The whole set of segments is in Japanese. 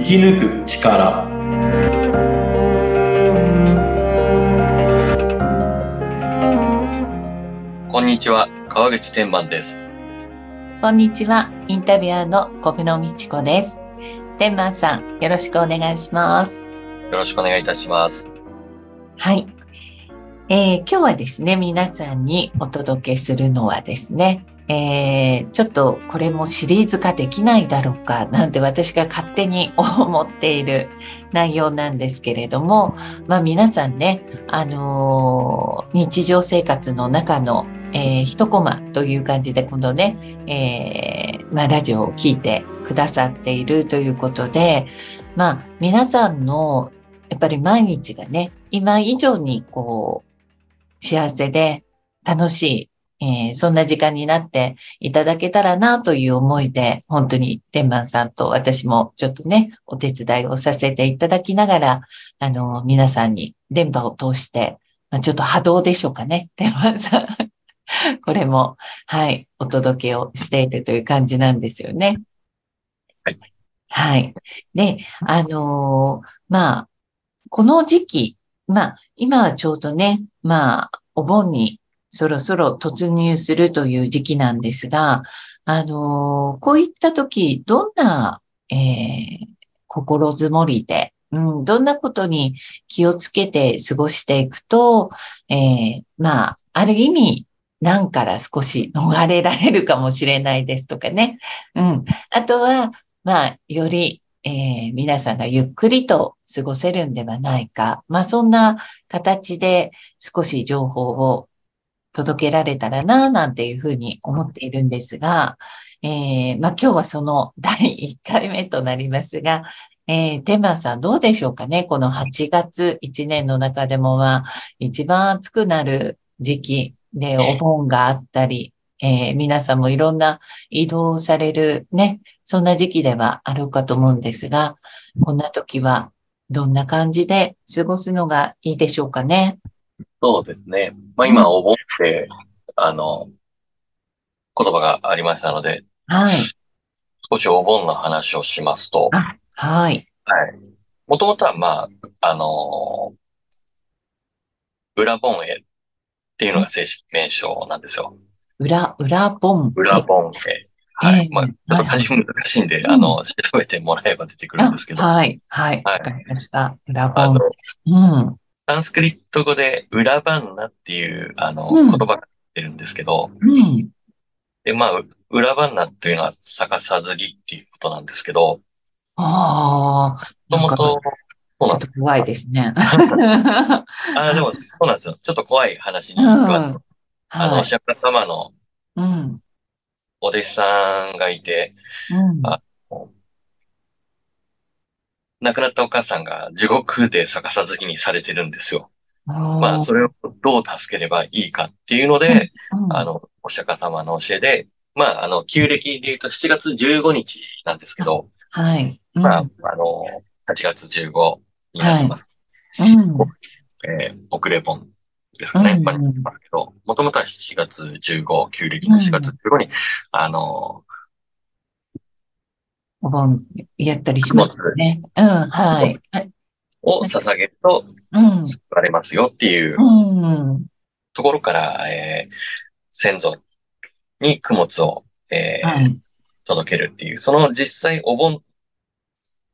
生き抜く力。こんにちは川口天満です。こんにちはインタビュアーの小室美智子です。天満さんよろしくお願いします。よろしくお願いいたします。はい。えー、今日はですね、皆さんにお届けするのはですね、えー、ちょっとこれもシリーズ化できないだろうかなんて私が勝手に 思っている内容なんですけれども、まあ皆さんね、あのー、日常生活の中の、えー、一コマという感じで今度ね、えー、まあラジオを聞いてくださっているということで、まあ皆さんのやっぱり毎日がね、今以上にこう、幸せで楽しい、えー、そんな時間になっていただけたらなという思いで、本当に天満さんと私もちょっとね、お手伝いをさせていただきながら、あの、皆さんに電波を通して、まあ、ちょっと波動でしょうかね、天満さん。これも、はい、お届けをしているという感じなんですよね。はい。はい。で、あのー、まあ、この時期、まあ、今はちょうどね、まあ、お盆にそろそろ突入するという時期なんですが、あの、こういった時、どんな、えー、心づもりで、うん、どんなことに気をつけて過ごしていくと、えー、まあ、ある意味、難から少し逃れられるかもしれないですとかね。うん。あとは、まあ、よりえー、皆さんがゆっくりと過ごせるんではないか。まあそんな形で少し情報を届けられたらな、なんていうふうに思っているんですが、えー、まあ今日はその第1回目となりますが、えー、テンマさんどうでしょうかね？この8月1年の中でもまあ一番暑くなる時期でお盆があったり、えー、皆さんもいろんな移動されるね、そんな時期ではあるかと思うんですが、こんな時はどんな感じで過ごすのがいいでしょうかね？そうですね。まあ今、お盆って、あの、言葉がありましたので、はい。少しお盆の話をしますと、はい。はい。もともとは、まあ、あの裏盆絵っていうのが正式名称なんですよ。裏、裏本。裏本へ。はい。まあ、ちょっと難しいんで、あの、調べてもらえば出てくるんですけど。はい。はい。わかりました。裏本。うん。サンスクリット語で裏バンナっていう、あの、言葉が出るんですけど、うん。で、まあ、裏バンナっていうのは逆さずりっていうことなんですけど、ああ。もともと、ちょっと怖いですね。ああ、でも、そうなんですよ。ちょっと怖い話に行きます。あの、お釈迦様の、お弟子さんがいて、うん、あ亡くなったお母さんが地獄で逆さ好きにされてるんですよ。まあ、それをどう助ければいいかっていうので、うん、あの、お釈迦様の教えで、まあ、あの、旧暦で言うと7月15日なんですけど、はい。うん、まあ、あの、8月15になります。はい、うん、えー、遅れ盆ですかね。うん、まあ、けど、もともとは7月15、旧暦の4月15に、うん、あのお盆やったりしますよね。うん、はい。を捧げると、救われますよっていうところから、えー、先祖に供物を、えーはい、届けるっていう、その実際お盆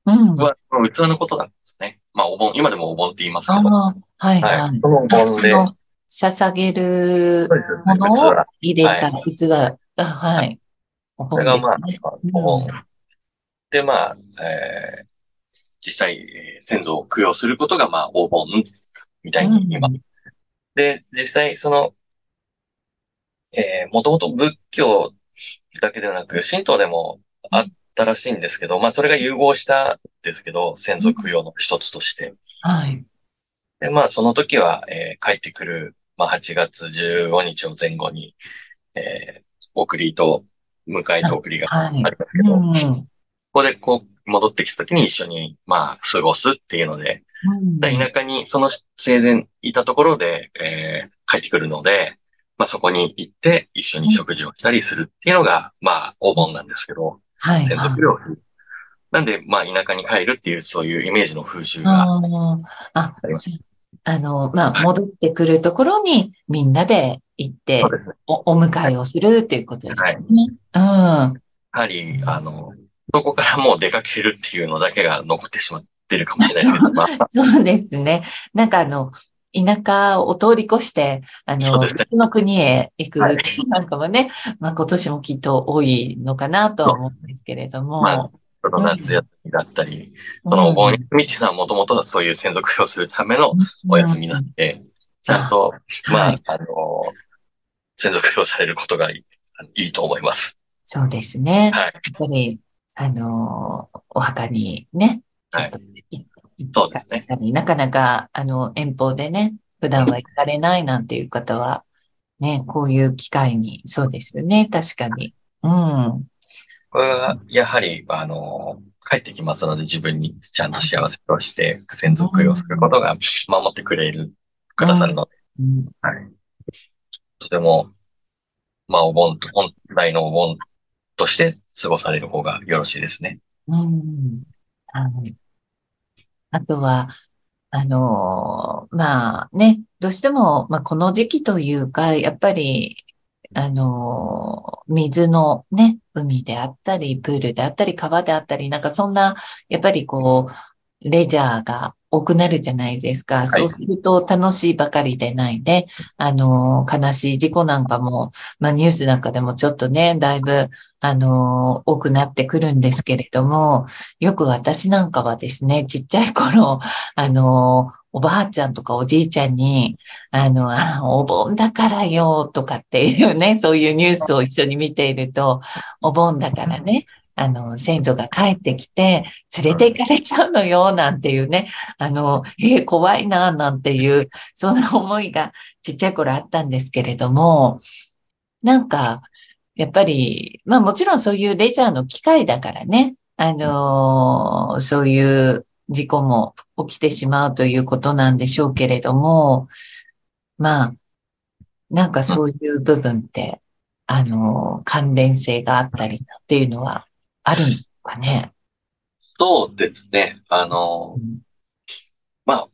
は、器のことなんですね。まあ、お盆、今でもお盆って言いますけど。はい、はい。そのお盆で。捧げるものを入れた器が、はい。お盆、ね、それがまあ、お盆。で、まあ、えー、実際、先祖を供養することが、まあ、お盆、みたいに今。うん、で、実際、その、えー、もともと仏教だけではなく、神道でもあったらしいんですけど、まあ、それが融合したんですけど、先祖供養の一つとして。はい。で、まあ、その時は、えー、帰ってくる、まあ、8月15日を前後に、えー、送りと、迎えと送りがありますけど、はいうん、ここでこう、戻ってきた時に一緒に、まあ、過ごすっていうので、うん、田舎にその生前いたところで、えー、帰ってくるので、まあ、そこに行って一緒に食事をしたりするっていうのが、まあ、お盆なんですけど、はい。先祖供養なんで、まあ、田舎に帰るっていう、そういうイメージの風習があります。あの、まあ、はい戻ってくるところにみんなで行ってそうですね。お、お迎えをするっていうことですね。はいうん。やはり、あの、そこからもう出かけるっていうのだけが残ってしまってるかもしれないですけど、ま あ、そうですね。なんかあの、田舎を通り越して、あの、別の国へ行くはいなんかもね、まあ今年もきっと多いのかなとは思うんですけれども。まあその夏休みだったり、そのお盆休みっていうのはもともとはそういう専属をするためのお休みなんで、ちゃんと、ま はいあ、あの、専属をされることがいいいいと思います。そうですね。はい。やっぱり、あの、お墓にね、ちょっと行ってそうですね。なかなか、あの、遠方でね、普段は行かれないなんていう方は、ね、こういう機会に、そうですよね、確かに。うん。これは、やはり、あの、帰ってきますので、自分にちゃんと幸せをして、専属をすることが守ってくれる、くださるので、うんはい。とても、まあ、お盆と、本来のお盆として過ごされる方がよろしいですね。うん。はい。あとは、あの、まあね、どうしても、まあこの時期というか、やっぱり、あの、水のね、海であったり、プールであったり、川であったり、なんかそんな、やっぱりこう、レジャーが多くなるじゃないですか。いそうすると楽しいばかりでないで、あの、悲しい事故なんかも、まあニュースなんかでもちょっとね、だいぶ、あの、多くなってくるんですけれども、よく私なんかはですね、ちっちゃい頃、あの、おばあちゃんとかおじいちゃんに、あの、あ、お盆だからよ、とかっていうね、そういうニュースを一緒に見ていると、お盆だからね、あの、先祖が帰ってきて、連れて行かれちゃうのよ、なんていうね、あの、えー怖いな、なんていう、そんな思いがちっちゃい頃あったんですけれども、なんか、やっぱり、まあもちろんそういうレジャーの機会だからね、あのそういう事故も起きてしまうということなんでしょうけれども、まあ、なんかそういう部分って、あの関連性があったりっていうのはあるのかね。そうですね。あの、まあ、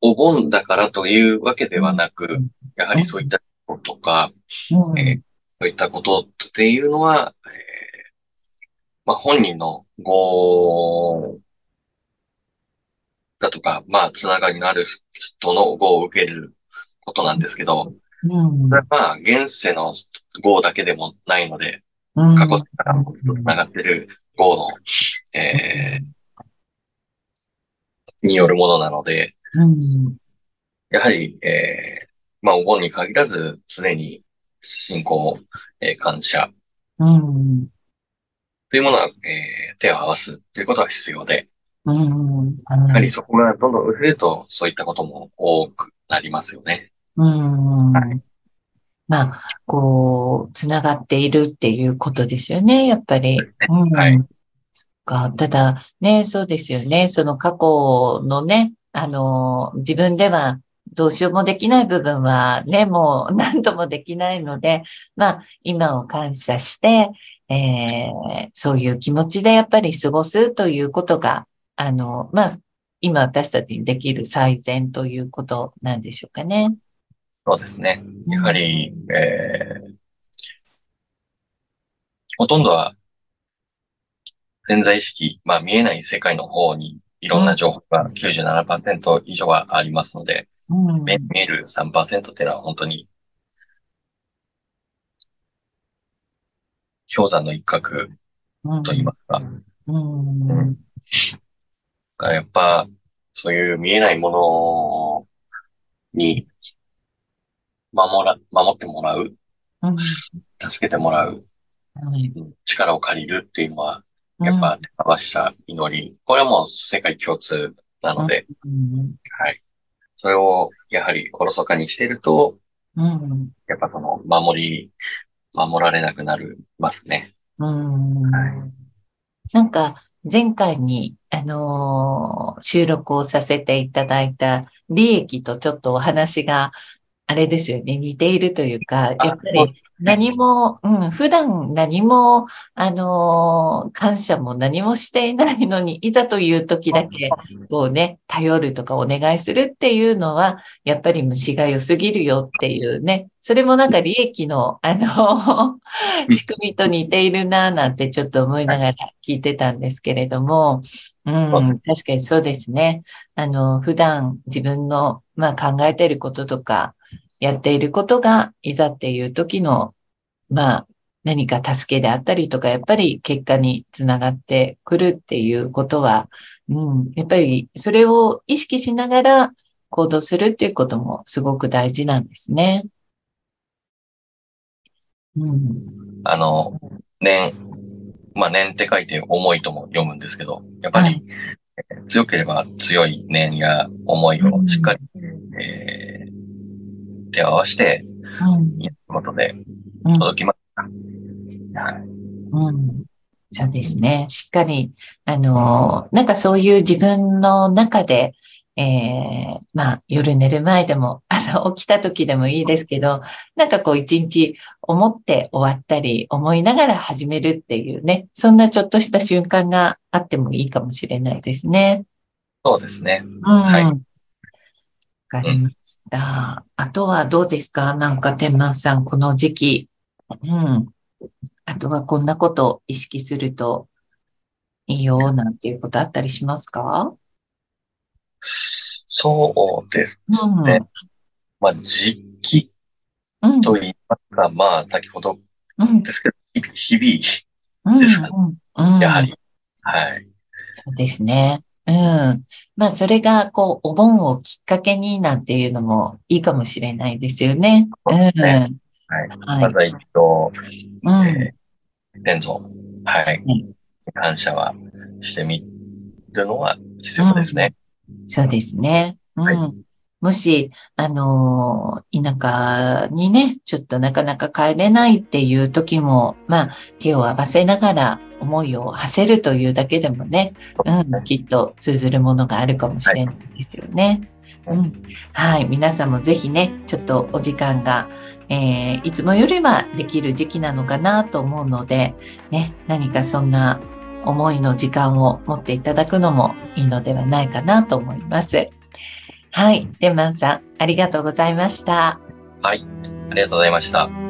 お盆だからというわけではなく、やはりそういったこととか、うんえーそういったことっていうのは、えーまあ本人の業だとか、まあつながりのある人の業を受けることなんですけど、うんそれはまあ現世の業だけでもないので、うん過去世からつながってる業の、えーによるものなので、うん。やはり、えーまあお盆に限らず常に信仰、えー感謝。うん。というものは、えー手を合わすということが必要で、うん。やはりそこがどんどん薄れると、そういったことも多くなりますよね。うんまあ、こう、つながっているっていうことですよね、やっぱり。うんはいそっか。ただ、ね、そうですよね。その過去のね、あの、自分ではどうしようもできない部分はね、もう何ともできないので、まあ、今を感謝して、えーそういう気持ちでやっぱり過ごすということが、あの、まあ、今私たちにできる最善ということなんでしょうかね。そうですね。やはり、えーほとんどは潜在意識、まあ見えない世界の方にいろんな情報が97%以上はありますので、うん、目見える3%っていうのは本当に氷山の一角と言いますか、うん、がやっぱそういう見えないものに守ら、守ってもらう、うん、助けてもらう、はい。力を借りるっていうのは、やっぱ手放した祈り。これはもう世界共通なので、うん、はい。それをやはりおろそかにしてると、うん、やっぱその守り、守られなくなりますね。うん。はなんか、前回に、あのー収録をさせていただいた利益とちょっとお話があれですよね、似ているというか、やっぱり何も、うん、普段何も、あのー、感謝も何もしていないのに、いざという時だけ、こうね、頼るとかお願いするっていうのは、やっぱり虫が良すぎるよっていうね、それもなんか利益の、あのー、仕組みと似ているな、なんてちょっと思いながら聞いてたんですけれども、うん、確かにそうですね。あの、普段自分の、まあ、考えていることとか、やっていることが、いざっていう時の、まあ、何か助けであったりとか、やっぱり結果につながってくるっていうことは、うん、やっぱりそれを意識しながら行動するっていうこともすごく大事なんですね。うん、あの、念、まあ念って書いて思いとも読むんですけど、やっぱり、はい、強ければ強い念や思いをしっかり、うん、えー、手を合わせて、やることで届きました。はい。うん。そうですね。しっかり、あの、なんかそういう自分の中で、えー、まあ、夜寝る前でも、朝起きた時でもいいですけど、なんかこう一日思って終わったり、思いながら始めるっていうね、そんなちょっとした瞬間があってもいいかもしれないですね。そうですね。うん。はい。わかりました。あとはどうですか？なんか天満さん、この時期。うん。あとはこんなことを意識するといいよ、なんていうことあったりしますか？そうですね。うん、まあ、実機と言いますか、うん、まあ、先ほどですけど、うん、日々ですかね。やはり。はい。そうですね。うん。まあ、それが、こう、お盆をきっかけになんていうのもいいかもしれないですよね。うん。はい。はい、まだ一度、うん、えー、先祖、はい。感謝はしてみるのは必要ですね。そうですね。うん。はい、もし、あのー、田舎にね、ちょっとなかなか帰れないっていう時も、まあ、手を合わせながら思いを馳せるというだけでもね、うん、きっと通ずるものがあるかもしれないですよね。はい、うん。はい。皆さんもぜひね、ちょっとお時間が、えー、いつもよりはできる時期なのかなと思うので、ね、何かそんな思いの時間を持っていただくのもいいのではないかなと思います。はい。デンマンさん、ありがとうございました。はい。ありがとうございました。